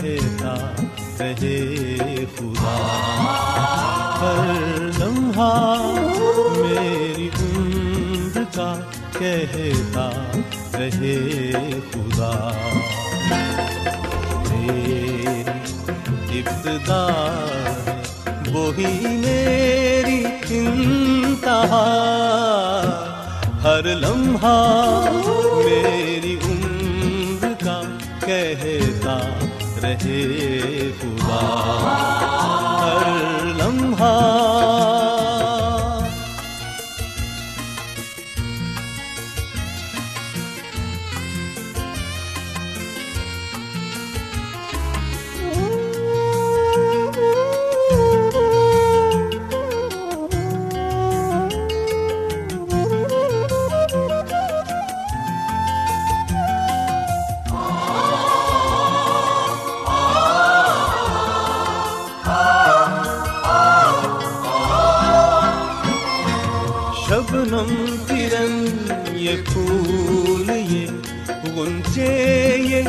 کہتا رہے خدا۔ ہر لمحہ میری عمر کا کہتا رہے خدا۔ میری ابتدا وہی میری انتہا۔ ہر لمحہ میری عمر کا کہتا رہے خدا ہر لمحہ شبنم کرن یہ پھول یہ غنچے یہ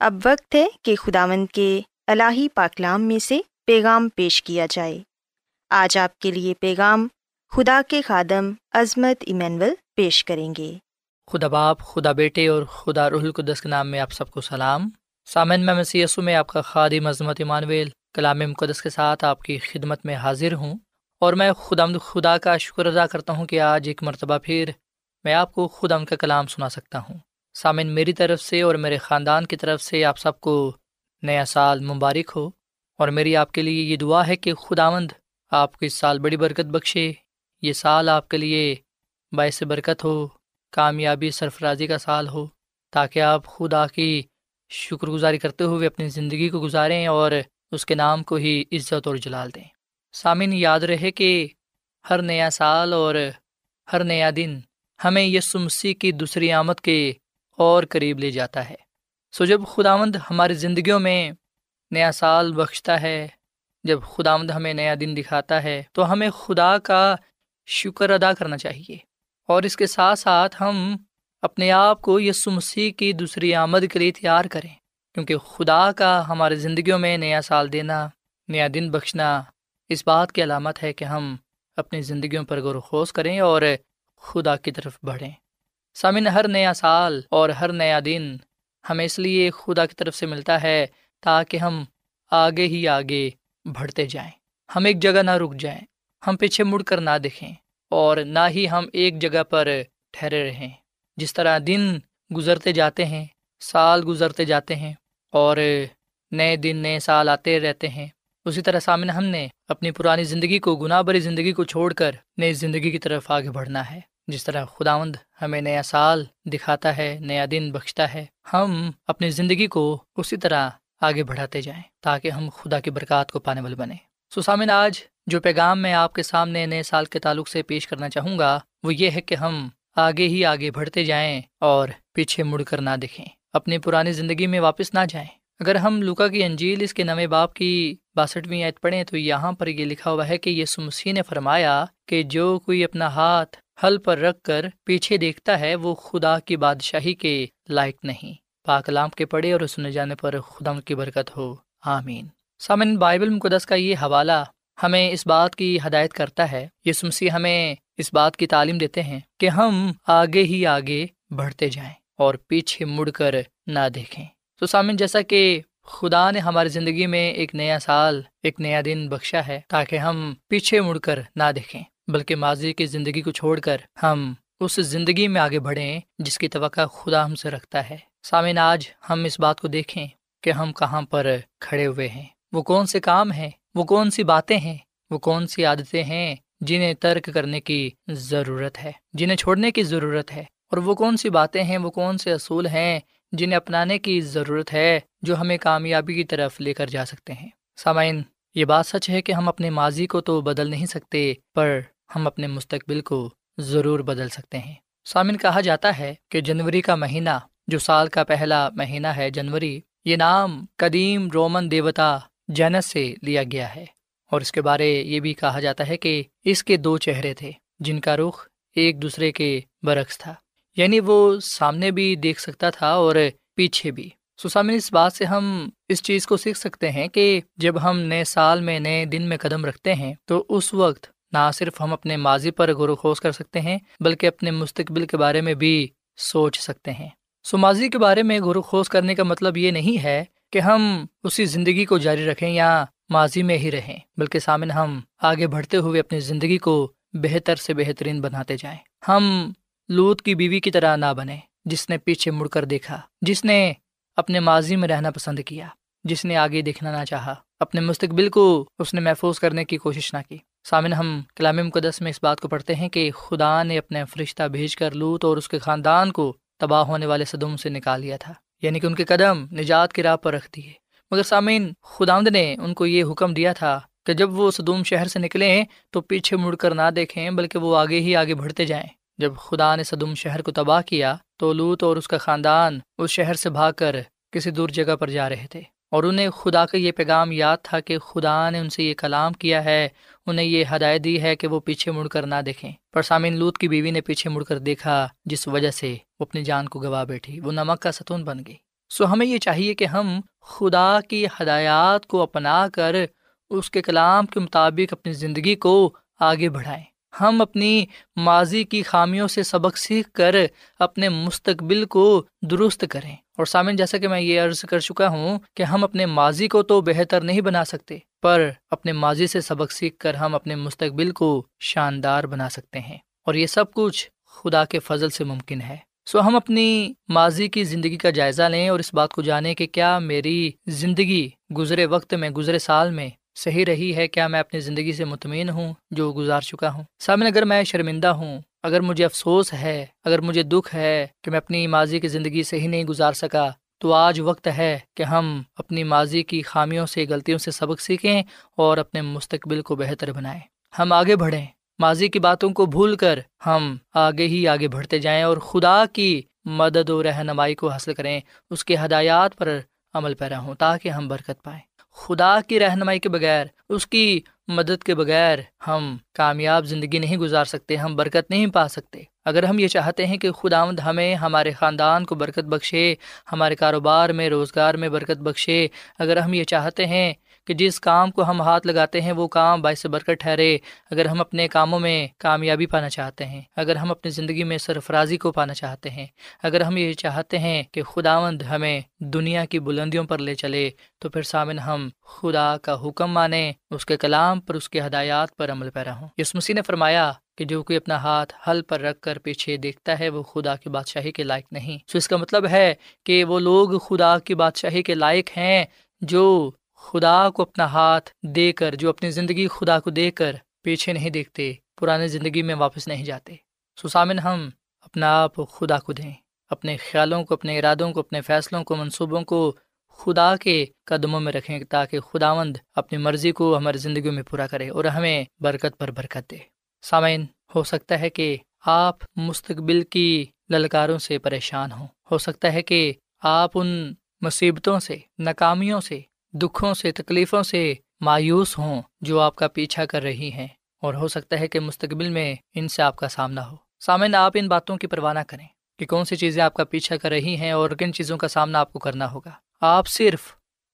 اب وقت ہے کہ خداوند کے الہی پاکلام میں سے پیغام پیش کیا جائے۔ آج آپ کے لیے پیغام خدا کے خادم عظمت ایمینول پیش کریں گے۔ خدا باپ، خدا بیٹے اور خدا رح القدس کے نام میں آپ سب کو سلام۔ سامن میں مسی میں آپ کا خادم عظمت ایمانویل کلام مقدس کے ساتھ آپ کی خدمت میں حاضر ہوں۔ اور میں خدا خدا کا شکر ادا کرتا ہوں کہ آج ایک مرتبہ پھر میں آپ کو خدا کا کلام سنا سکتا ہوں۔ سامن میری طرف سے اور میرے خاندان کی طرف سے آپ سب کو نیا سال مبارک ہو۔ اور میری آپ کے لیے یہ دعا ہے کہ خدا مند آپ کو اس سال بڑی برکت بخشے۔ یہ سال آپ کے لیے باعث برکت ہو، کامیابی سرفرازی کا سال ہو، تاکہ آپ خدا کی شکر گزاری کرتے ہوئے اپنی زندگی کو گزاریں اور اس کے نام کو ہی عزت اور جلال دیں۔ سامن یاد رہے کہ ہر نیا سال اور ہر نیا دن ہمیں یسو مسیح کی دوسری آمد کے اور قریب لے جاتا ہے۔ سو جب خداوند ہماری زندگیوں میں نیا سال بخشتا ہے، جب خداوند ہمیں نیا دن دکھاتا ہے، تو ہمیں خدا کا شکر ادا کرنا چاہیے۔ اور اس کے ساتھ ساتھ ہم اپنے آپ کو یسو مسیح کی دوسری آمد کے لیے تیار کریں۔ کیونکہ خدا کا ہماری زندگیوں میں نیا سال دینا، نیا دن بخشنا اس بات کی علامت ہے کہ ہم اپنی زندگیوں پر غور و خوص کریں اور خدا کی طرف بڑھیں۔ سامن ہر نیا سال اور ہر نیا دن ہمیں اس لیے خدا کی طرف سے ملتا ہے تاکہ ہم آگے ہی آگے بڑھتے جائیں۔ ہم ایک جگہ نہ رک جائیں، ہم پیچھے مڑ کر نہ دکھیں اور نہ ہی ہم ایک جگہ پر ٹھہرے رہیں۔ جس طرح دن گزرتے جاتے ہیں، سال گزرتے جاتے ہیں اور نئے دن، نئے سال آتے رہتے ہیں۔ اسی طرح سامنے ہم نے اپنی پرانی زندگی کو، گناہ بری زندگی کو چھوڑ کر نئی زندگی کی طرف آگے بڑھنا ہے۔ جس طرح خداوند ہمیں نیا سال دکھاتا ہے، نیا دن بخشتا ہے، ہم اپنی زندگی کو اسی طرح آگے بڑھاتے جائیں تاکہ ہم خدا کی برکات کو پانے والے بنے سامن آج جو پیغام میں آپ کے سامنے نئے سال کے تعلق سے پیش کرنا چاہوں گا، وہ یہ ہے کہ ہم آگے ہی آگے بڑھتے جائیں اور پیچھے مڑ کر نہ دکھیں اپنی پرانی زندگی میں واپس نہ جائیں۔ اگر ہم لوکا کی انجیل اس کے نئے باپ کی باسٹھویں عید پڑھیں تو یہاں پر یہ لکھا ہوا ہے کہ یہ سمسی نے فرمایا کہ جو کوئی اپنا ہاتھ حل پر رکھ کر پیچھے دیکھتا ہے وہ خدا کی بادشاہی کے لائق نہیں۔ پاکلام کے پڑھے اور سنے جانے پر خدا کی برکت ہو۔ آمین۔ سامن بائبل مقدس کا یہ حوالہ ہمیں اس بات کی ہدایت کرتا ہے۔ یہ سمسی ہمیں اس بات کی تعلیم دیتے ہیں کہ ہم آگے ہی آگے بڑھتے جائیں اور پیچھے مڑ کر نہ دیکھیں۔ تو سامن جیسا کہ خدا نے ہماری زندگی میں ایک نیا سال، ایک نیا دن بخشا ہے تاکہ ہم پیچھے مڑ کر نہ دیکھیں۔ بلکہ ماضی کی زندگی کو چھوڑ کر ہم اس زندگی میں آگے بڑھیں جس کی توقع خدا ہم سے رکھتا ہے۔ سامن آج ہم اس بات کو دیکھیں کہ ہم کہاں پر کھڑے ہوئے ہیں۔ وہ کون سے کام ہیں؟ وہ کون سی باتیں ہیں؟ وہ کون سی عادتیں ہیں جنہیں ترک کرنے کی ضرورت ہے؟ جنہیں چھوڑنے کی ضرورت ہے۔ اور وہ کون سی باتیں ہیں؟ وہ کون سے اصول ہیں جنہیں اپنانے کی ضرورت ہے جو ہمیں کامیابی کی طرف لے کر جا سکتے ہیں؟ سامعین، یہ بات سچ ہے کہ ہم اپنے ماضی کو تو بدل نہیں سکتے، پر ہم اپنے مستقبل کو ضرور بدل سکتے ہیں۔ سامن کہا جاتا ہے کہ جنوری کا مہینہ، جو سال کا پہلا مہینہ ہے جنوری، یہ نام قدیم رومن دیوتا جینس سے لیا گیا ہے۔ اور اس کے بارے یہ بھی کہا جاتا ہے کہ اس کے دو چہرے تھے، جن کا رخ ایک دوسرے کے برعکس تھا۔ یعنی وہ سامنے بھی دیکھ سکتا تھا اور پیچھے بھی۔ سسامن اس بات سے ہم اس چیز کو سیکھ سکتے ہیں کہ جب ہم نئے سال میں، نئے دن میں قدم رکھتے ہیں، تو اس وقت نہ صرف ہم اپنے ماضی پر غور و خوض کر سکتے ہیں، بلکہ اپنے مستقبل کے بارے میں بھی سوچ سکتے ہیں۔ سو ماضی کے بارے میں غور و خوض کرنے کا مطلب یہ نہیں ہے کہ ہم اسی زندگی کو جاری رکھیں یا ماضی میں ہی رہیں، بلکہ سامن ہم آگے بڑھتے ہوئے اپنی زندگی کو بہتر سے بہترین بناتے جائیں۔ ہم لوت کی بیوی کی طرح نہ بنے جس نے پیچھے مڑ کر دیکھا، جس نے اپنے ماضی میں رہنا پسند کیا، جس نے آگے دیکھنا نہ چاہا، اپنے مستقبل کو اس نے محفوظ کرنے کی کوشش نہ کی۔ سامن ہم کلام مقدس میں اس بات کو پڑھتے ہیں کہ خدا نے اپنے فرشتہ بھیج کر لوت اور اس کے خاندان کو تباہ ہونے والے صدم سے نکال لیا تھا یعنی کہ ان کے قدم نجات کی راہ پر رکھ دیے۔ مگر سامعین، خداوند نے ان کو یہ حکم دیا تھا کہ جب وہ صدوم شہر سے نکلیں تو پیچھے مڑ کر نہ دیکھیں، بلکہ وہ آگے ہی آگے بڑھتے جائیں۔ جب خدا نے صدوم شہر کو تباہ کیا تو لوت اور اس کا خاندان اس شہر سے بھاگ کر کسی دور جگہ پر جا رہے تھے۔ اور انہیں خدا کا یہ پیغام یاد تھا کہ خدا نے ان سے یہ کلام کیا ہے، انہیں یہ ہدایت دی ہے کہ وہ پیچھے مڑ کر نہ دیکھیں۔ پر سامعین لوت کی بیوی نے پیچھے مڑ کر دیکھا، جس وجہ سے وہ اپنی جان کو گوا بیٹھی، وہ نمک کا ستون بن گئی۔ سو ہمیں یہ چاہیے کہ ہم خدا کی ہدایات کو اپنا کر اس کے کلام کے مطابق اپنی زندگی کو آگے بڑھائیں۔ ہم اپنی ماضی کی خامیوں سے سبق سیکھ کر اپنے مستقبل کو درست کریں۔ اور سامن، جیسا کہ میں یہ عرض کر چکا ہوں کہ ہم اپنے ماضی کو تو بہتر نہیں بنا سکتے، پر اپنے ماضی سے سبق سیکھ کر ہم اپنے مستقبل کو شاندار بنا سکتے ہیں۔ اور یہ سب کچھ خدا کے فضل سے ممکن ہے۔ سو ہم اپنی ماضی کی زندگی کا جائزہ لیں اور اس بات کو جانیں کہ کیا میری زندگی گزرے وقت میں، گزرے سال میں صحیح رہی ہے، کیا میں اپنی زندگی سے مطمئن ہوں جو گزار چکا ہوں۔ سامن، اگر میں شرمندہ ہوں اگر مجھے افسوس ہے، اگر مجھے دکھ ہے کہ میں اپنی ماضی کی زندگی صحیح نہیں گزار سکا، تو آج وقت ہے کہ ہم اپنی ماضی کی خامیوں سے، غلطیوں سے سبق سیکھیں اور اپنے مستقبل کو بہتر بنائیں۔ ہم آگے بڑھیں۔ ماضی کی باتوں کو بھول کر ہم آگے ہی آگے بڑھتے جائیں اور خدا کی مدد و رہنمائی کو حاصل کریں، اس کے ہدایات پر عمل پیرا ہوں تاکہ ہم برکت پائیں۔ خدا کی رہنمائی کے بغیر، اس کی مدد کے بغیر ہم کامیاب زندگی نہیں گزار سکتے، ہم برکت نہیں پا سکتے۔ اگر ہم یہ چاہتے ہیں کہ خدا ہمیں، ہمارے خاندان کو برکت بخشے، ہمارے کاروبار میں، روزگار میں برکت بخشے، اگر ہم یہ چاہتے ہیں کہ جس کام کو ہم ہاتھ لگاتے ہیں وہ کام باعث برکت ٹھہرے، اگر ہم اپنے کاموں میں کامیابی پانا چاہتے ہیں، اگر ہم اپنی زندگی میں سرفرازی کو پانا چاہتے ہیں، اگر ہم یہ چاہتے ہیں کہ خداوند ہمیں دنیا کی بلندیوں پر لے چلے، تو پھر سامن ہم خدا کا حکم مانیں، اس کے کلام پر، اس کے ہدایات پر عمل پیرا ہوں۔ یس مسیح نے فرمایا کہ جو کوئی اپنا ہاتھ حل پر رکھ کر پیچھے دیکھتا ہے، وہ خدا کی بادشاہی کے لائق نہیں۔ سو اس کا مطلب ہے کہ وہ لوگ خدا کی بادشاہی کے لائق ہیں جو خدا کو اپنا ہاتھ دے کر، جو اپنی زندگی خدا کو دے کر پیچھے نہیں دیکھتے پرانی زندگی میں واپس نہیں جاتے۔ سسامن ہم اپنا آپ خدا کو دیں، اپنے خیالوں کو، اپنے ارادوں کو، اپنے فیصلوں کو، منصوبوں کو خدا کے قدموں میں رکھیں تاکہ خداوند اپنی مرضی کو ہماری زندگیوں میں پورا کرے اور ہمیں برکت پر برکت دے۔ سامعین، ہو سکتا ہے کہ آپ مستقبل کی للکاروں سے پریشان ہوں۔ ہو سکتا ہے کہ آپ ان مصیبتوں سے، ناکامیوں سے دکھوں سے، تکلیفوں سے مایوس ہوں جو آپ کا پیچھا کر رہی ہیں اور ہو سکتا ہے کہ مستقبل میں ان سے آپ کا سامنا ہو۔ سامن آپ ان باتوں کی پرواہ نہ کریں کہ کون سی چیزیں آپ کا پیچھا کر رہی ہیں اور کن چیزوں کا سامنا آپ کو کرنا ہوگا۔ آپ صرف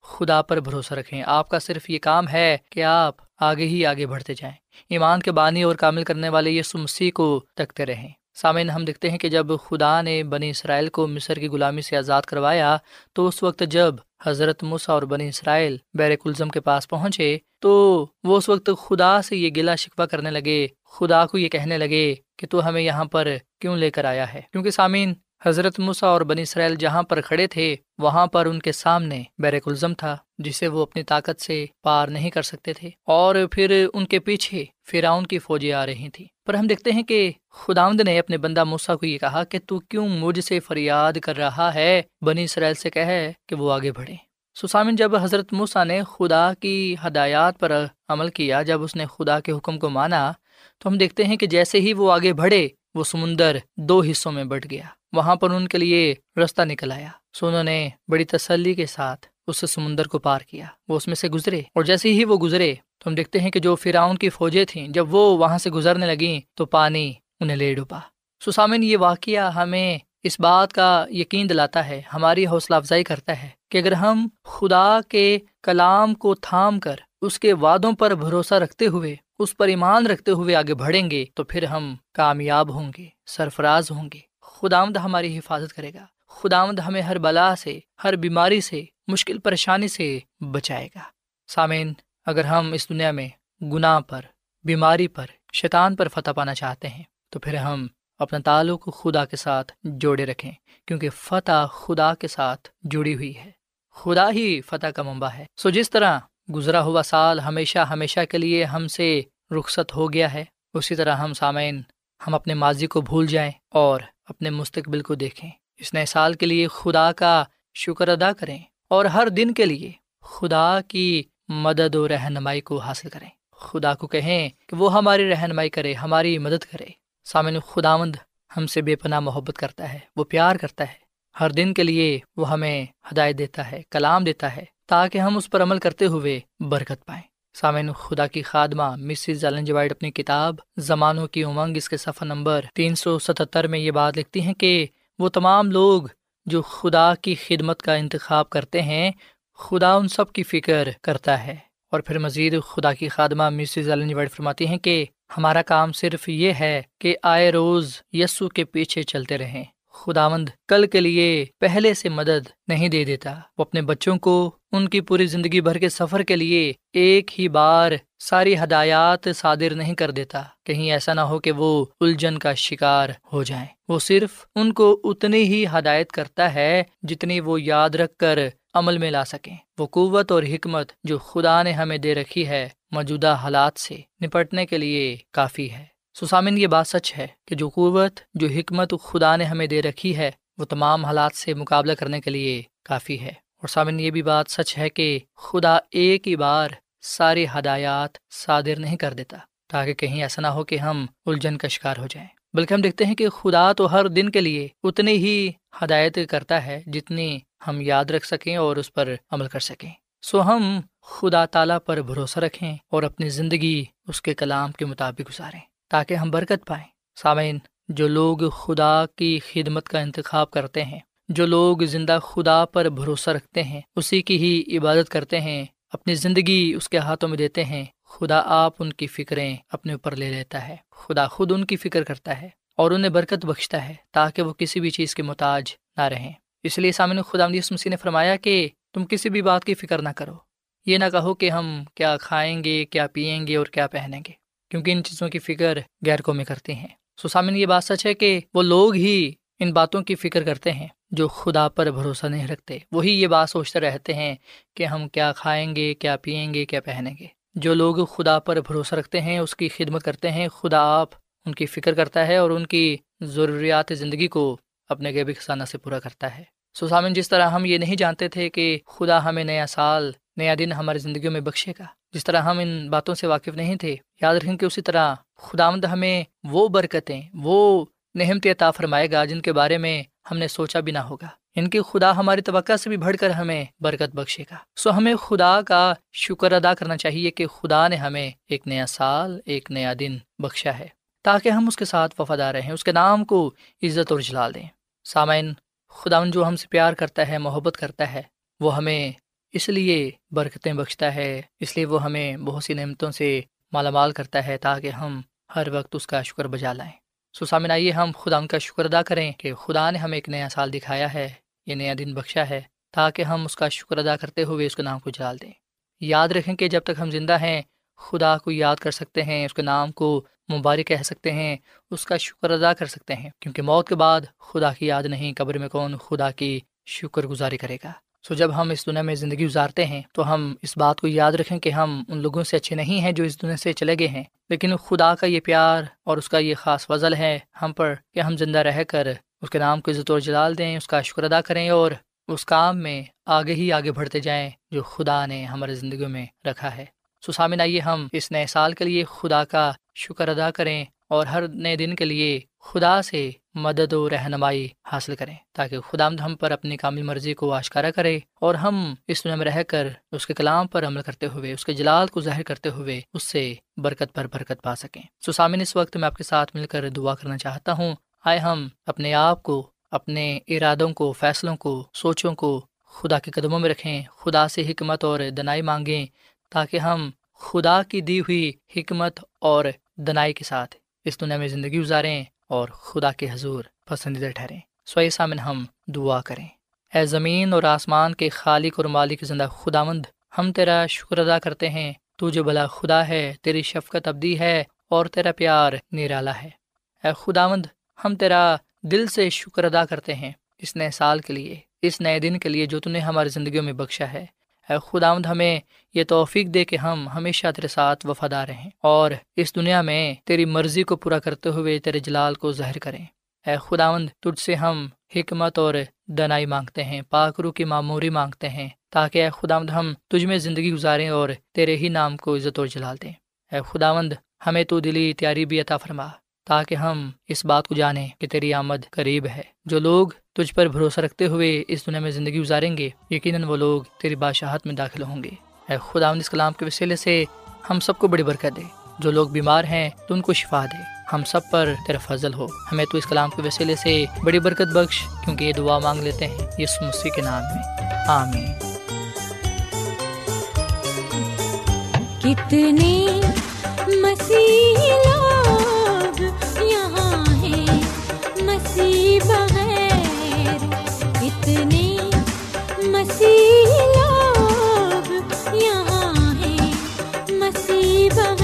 خدا پر بھروسہ رکھیں۔ آپ کا صرف یہ کام ہے کہ آپ آگے ہی آگے بڑھتے جائیں۔ ایمان کے بانی اور کامل کرنے والے یہ مسیح کو تکتے رہیں۔ سامعین، ہم دیکھتے ہیں کہ جب خدا نے بنی اسرائیل کو مصر کی غلامی سے آزاد کروایا، تو اس وقت جب حضرت مسا اور بنی اسرائیل بیرک الزم کے پاس پہنچے، تو وہ اس وقت خدا سے یہ گلا شکوا کرنے لگے، خدا کو یہ کہنے لگے کہ تو ہمیں یہاں پر کیوں لے کر آیا ہے؟ کیونکہ سامعین حضرت مسا اور بنی اسرائیل جہاں پر کھڑے تھے، وہاں پر ان کے سامنے بیرک الزم تھا، جسے وہ اپنی طاقت سے پار نہیں کر سکتے تھے۔ اور پھر ان کے پیچھے فراؤن کی فوجیں آ رہی تھیں۔ پر ہم دیکھتے ہیں کہ خداوند نے اپنے بندہ موسا کو یہ کہا کہ تو کیوں مجھ سے فریاد کر رہا ہے؟ بنی اسرائیل سے کہ کہ وہ آگے بڑھے سسامن، جب حضرت موسا نے خدا کی ہدایات پر عمل کیا، جب اس نے خدا کے حکم کو مانا، تو ہم دیکھتے ہیں کہ جیسے ہی وہ آگے بڑھے، وہ سمندر دو حصوں میں بٹ گیا۔ وہاں پر ان کے لیے رستہ نکل آیا۔ سو انہوں نے بڑی تسلی کے ساتھ اس سمندر کو پار کیا۔ وہ اس میں سے گزرے۔ اور جیسے ہی وہ گزرے، تو ہم دیکھتے ہیں کہ جو فراؤن کی فوجیں تھیں، جب وہ وہاں سے گزرنے لگیں، تو پانی انہیں لے ڈوبا۔ سسامن یہ واقعہ ہمیں اس بات کا یقین دلاتا ہے، ہماری حوصلہ افزائی کرتا ہے کہ اگر ہم خدا کے کلام کو تھام کر اس کے وعدوں پر بھروسہ رکھتے ہوئے، اس پر ایمان رکھتے ہوئے آگے بڑھیں گے، تو پھر ہم کامیاب ہوں گے، سرفراز ہوں گے۔ خدامد ہماری حفاظت کرے گا۔ خدامد ہمیں ہر بلا سے، ہر بیماری سے، مشکل پریشانی سے بچائے گا۔ سامعین، اگر ہم اس دنیا میں گناہ پر، بیماری پر، شیطان پر فتح پانا چاہتے ہیں، تو پھر ہم اپنا تعلق خدا کے ساتھ جوڑے رکھیں، کیونکہ فتح خدا کے ساتھ جڑی ہوئی ہے۔ خدا ہی فتح کا منبع ہے۔ سو جس طرح گزرا ہوا سال ہمیشہ ہمیشہ کے لیے ہم سے رخصت ہو گیا ہے، اسی طرح ہم سامعین، ہم اپنے ماضی کو بھول جائیں اور اپنے مستقبل کو دیکھیں۔ اس نئے سال کے لیے خدا کا شکر ادا کریں اور ہر دن کے لیے خدا کی مدد و رہنمائی کو حاصل کریں۔ خدا کو کہیں کہ وہ ہماری رہنمائی کرے، ہماری مدد کرے۔ سامن خدا مند ہم سے بے پناہ محبت کرتا ہے، وہ پیار کرتا ہے۔ ہر دن کے لیے وہ ہمیں ہدایت دیتا ہے، کلام دیتا ہے تاکہ ہم اس پر عمل کرتے ہوئے برکت پائیں۔ سامعین، خدا کی خادمہ، مسز وائڈ اپنی کتاب زمانوں کی امنگ، اس کے صفحہ نمبر تین سو ستہتر میں یہ بات لکھتی ہیں کہ وہ تمام لوگ جو خدا کی خدمت کا انتخاب کرتے ہیں، خدا ان سب کی فکر کرتا ہے۔ اور پھر مزید خدا کی خادمہ مسز وائڈ فرماتی ہیں کہ ہمارا کام صرف یہ ہے کہ آئے روز یسو کے پیچھے چلتے رہیں۔ خداوند کل کے لیے پہلے سے مدد نہیں دے دیتا۔ وہ اپنے بچوں کو ان کی پوری زندگی بھر کے سفر کے لیے ایک ہی بار ساری ہدایات صادر نہیں کر دیتا۔ کہیں ایسا نہ ہو کہ وہ الجھن کا شکار ہو جائیں۔ وہ صرف ان کو اتنی ہی ہدایت کرتا ہے جتنی وہ یاد رکھ کر عمل میں لا سکیں۔ وہ قوت اور حکمت جو خدا نے ہمیں دے رکھی ہے، موجودہ حالات سے نپٹنے کے لیے کافی ہے۔ سسامن یہ بات سچ ہے کہ جو قوت، جو حکمت خدا نے ہمیں دے رکھی ہے، وہ تمام حالات سے مقابلہ کرنے کے لیے کافی ہے۔ اور سامن یہ بھی بات سچ ہے کہ خدا ایک ہی بار ساری ہدایات صادر نہیں کر دیتا، تاکہ کہیں ایسا نہ ہو کہ ہم الجھن کا شکار ہو جائیں۔ بلکہ ہم دیکھتے ہیں کہ خدا تو ہر دن کے لیے اتنی ہی ہدایت کرتا ہے جتنی ہم یاد رکھ سکیں اور اس پر عمل کر سکیں۔ سو ہم خدا تعالیٰ پر بھروسہ رکھیں اور اپنی زندگی اس کے کلام کے مطابق گزاریں۔ تاکہ ہم برکت پائیں۔ سامعین، جو لوگ خدا کی خدمت کا انتخاب کرتے ہیں، جو لوگ زندہ خدا پر بھروسہ رکھتے ہیں، اسی کی ہی عبادت کرتے ہیں، اپنی زندگی اس کے ہاتھوں میں دیتے ہیں۔ خدا آپ ان کی فکریں اپنے اوپر لے لیتا ہے۔ خدا خود ان کی فکر کرتا ہے اور انہیں برکت بخشتا ہے تاکہ وہ کسی بھی چیز کے محتاج نہ رہیں۔ اس لیے سامنے خدا مسیح نے فرمایا کہ تم کسی بھی بات کی فکر نہ کرو۔ یہ نہ کہو کہ ہم کیا کھائیں گے، کیا پئیں گے اور کیا پہنیں گے۔ کیونکہ ان چیزوں کی فکر غیر قومی کرتے ہیں۔ سسامن یہ بات سچ ہے کہ وہ لوگ ہی ان باتوں کی فکر کرتے ہیں جو خدا پر بھروسہ نہیں رکھتے۔ وہی یہ بات سوچتے رہتے ہیں کہ ہم کیا کھائیں گے، کیا پئیں گے، کیا پہنیں گے۔ جو لوگ خدا پر بھروسہ رکھتے ہیں، اس کی خدمت کرتے ہیں۔ خدا آپ ان کی فکر کرتا ہے اور ان کی ضروریات زندگی کو اپنے غیبی خزانہ سے پورا کرتا ہے۔ سسامن جس طرح ہم یہ نہیں جانتے تھے کہ خدا ہمیں نیا سال، نیا دن ہماری زندگیوں میں بخشے گا، جس طرح ہم ان باتوں سے واقف نہیں تھے، یاد رکھیں کہ اسی طرح خداوند ہمیں وہ برکتیں، وہ نہمت عطا فرمائے گا جن کے بارے میں ہم نے سوچا بھی نہ ہوگا۔ ان کی خدا ہماری توقع سے بھی بڑھ کر ہمیں برکت بخشے گا۔ سو ہمیں خدا کا شکر ادا کرنا چاہیے کہ خدا نے ہمیں ایک نیا سال، ایک نیا دن بخشا ہے، تاکہ ہم اس کے ساتھ وفادار رہیں، اس کے نام کو عزت اور جلال دیں۔ سامعین خدا جو ہم سے پیار کرتا ہے، محبت کرتا ہے، وہ ہمیں اس لیے برکتیں بخشتا ہے۔ اس لیے وہ ہمیں بہت سی نعمتوں سے مالا مال کرتا ہے تاکہ ہم ہر وقت اس کا شکر بجا لائیں۔ سو سامن آئیے ہم خدا ان کا شکر ادا کریں کہ خدا نے ہمیں ایک نیا سال دکھایا ہے، یہ نیا دن بخشا ہے، تاکہ ہم اس کا شکر ادا کرتے ہوئے اس کے نام کو جلال دیں۔ یاد رکھیں کہ جب تک ہم زندہ ہیں خدا کو یاد کر سکتے ہیں، اس کے نام کو مبارک کہہ سکتے ہیں، اس کا شکر ادا کر سکتے ہیں۔ کیونکہ موت کے بعد خدا کی یاد نہیں، قبر میں کون خدا کی شکر گزاری کرے گا۔ سو جب ہم اس دنیا میں زندگی گزارتے ہیں، تو ہم اس بات کو یاد رکھیں کہ ہم ان لوگوں سے اچھے نہیں ہیں جو اس دنیا سے چلے گئے ہیں۔ لیکن خدا کا یہ پیار اور اس کا یہ خاص فضل ہے ہم پر کہ ہم زندہ رہ کر اس کے نام کو عزت و جلال دیں، اس کا شکر ادا کریں اور اس کام میں آگے ہی آگے بڑھتے جائیں جو خدا نے ہمارے زندگیوں میں رکھا ہے۔ سو سامن آئیے ہم اس نئے سال کے لیے خدا کا شکر ادا کریں اور ہر نئے دن کے لیے خدا سے مدد و رہنمائی حاصل کریں تاکہ خدا ہم پر اپنی کامل مرضی کو آشکارا کرے اور ہم اس دنیا میں رہ کر اس کے کلام پر عمل کرتے ہوئے، اس کے جلال کو ظاہر کرتے ہوئے اس سے برکت پر برکت پا سکیں۔ سسامن اس وقت میں آپ کے ساتھ مل کر دعا کرنا چاہتا ہوں۔ آئے ہم اپنے آپ کو، اپنے ارادوں کو، فیصلوں کو، سوچوں کو خدا کے قدموں میں رکھیں، خدا سے حکمت اور دنائی مانگیں۔ تاکہ ہم خدا کی دی ہوئی حکمت اور دنائی کے ساتھ اس دنیا میں زندگی گزاریں اور خدا کے حضور پسندیدہ ٹھہریں۔ سوئی سامن ہم دعا کریں۔ اے زمین اور آسمان کے خالق اور مالک زندہ خدا مند ہم تیرا شکر ادا کرتے ہیں۔ تو جو بلا خدا ہے، تیری شفقت ابدی ہے اور تیرا پیار نرالا ہے۔ اے خدا مند ہم تیرا دل سے شکر ادا کرتے ہیں۔ اس نئے سال کے لیے، اس نئے دن کے لیے جو تم نے ہماری زندگیوں میں بخشا ہے۔ اے خداوند ہمیں یہ توفیق دے کہ ہم ہمیشہ تیرے ساتھ وفادار رہیں اور اس دنیا میں تیری مرضی کو پورا کرتے ہوئے تیرے جلال کو ظاہر کریں۔ اے خداوند، تجھ سے ہم حکمت اور دنائی مانگتے ہیں پاکرو کی معموری مانگتے ہیں، تاکہ اے خداوند ہم تجھ میں زندگی گزاریں اور تیرے ہی نام کو عزت اور جلال دیں۔ اے خداوند، ہمیں تو دلی تیاری بھی عطا فرما، تاکہ ہم اس بات کو جانیں کہ تیری آمد قریب ہے۔ جو لوگ تجھ پر بھروسہ رکھتے ہوئے اس دنیا میں زندگی گزاریں گے، یقیناً وہ لوگ تیری بادشاہت میں داخل ہوں گے۔ اے خدا اس کلام کے وسیلے سے ہم سب کو بڑی برکت دے۔ جو لوگ بیمار ہیں، تو ان کو شفا دے۔ ہم سب پر تیرا فضل ہو۔ ہمیں تو اس کلام کے وسیلے سے بڑی برکت بخش، کیونکہ یہ دعا مانگ لیتے ہیں۔ یس مسیح کے نام میں۔ آمین۔ کتنے مسیح مسیح لوگ یہاں ہیں مسیح بغیر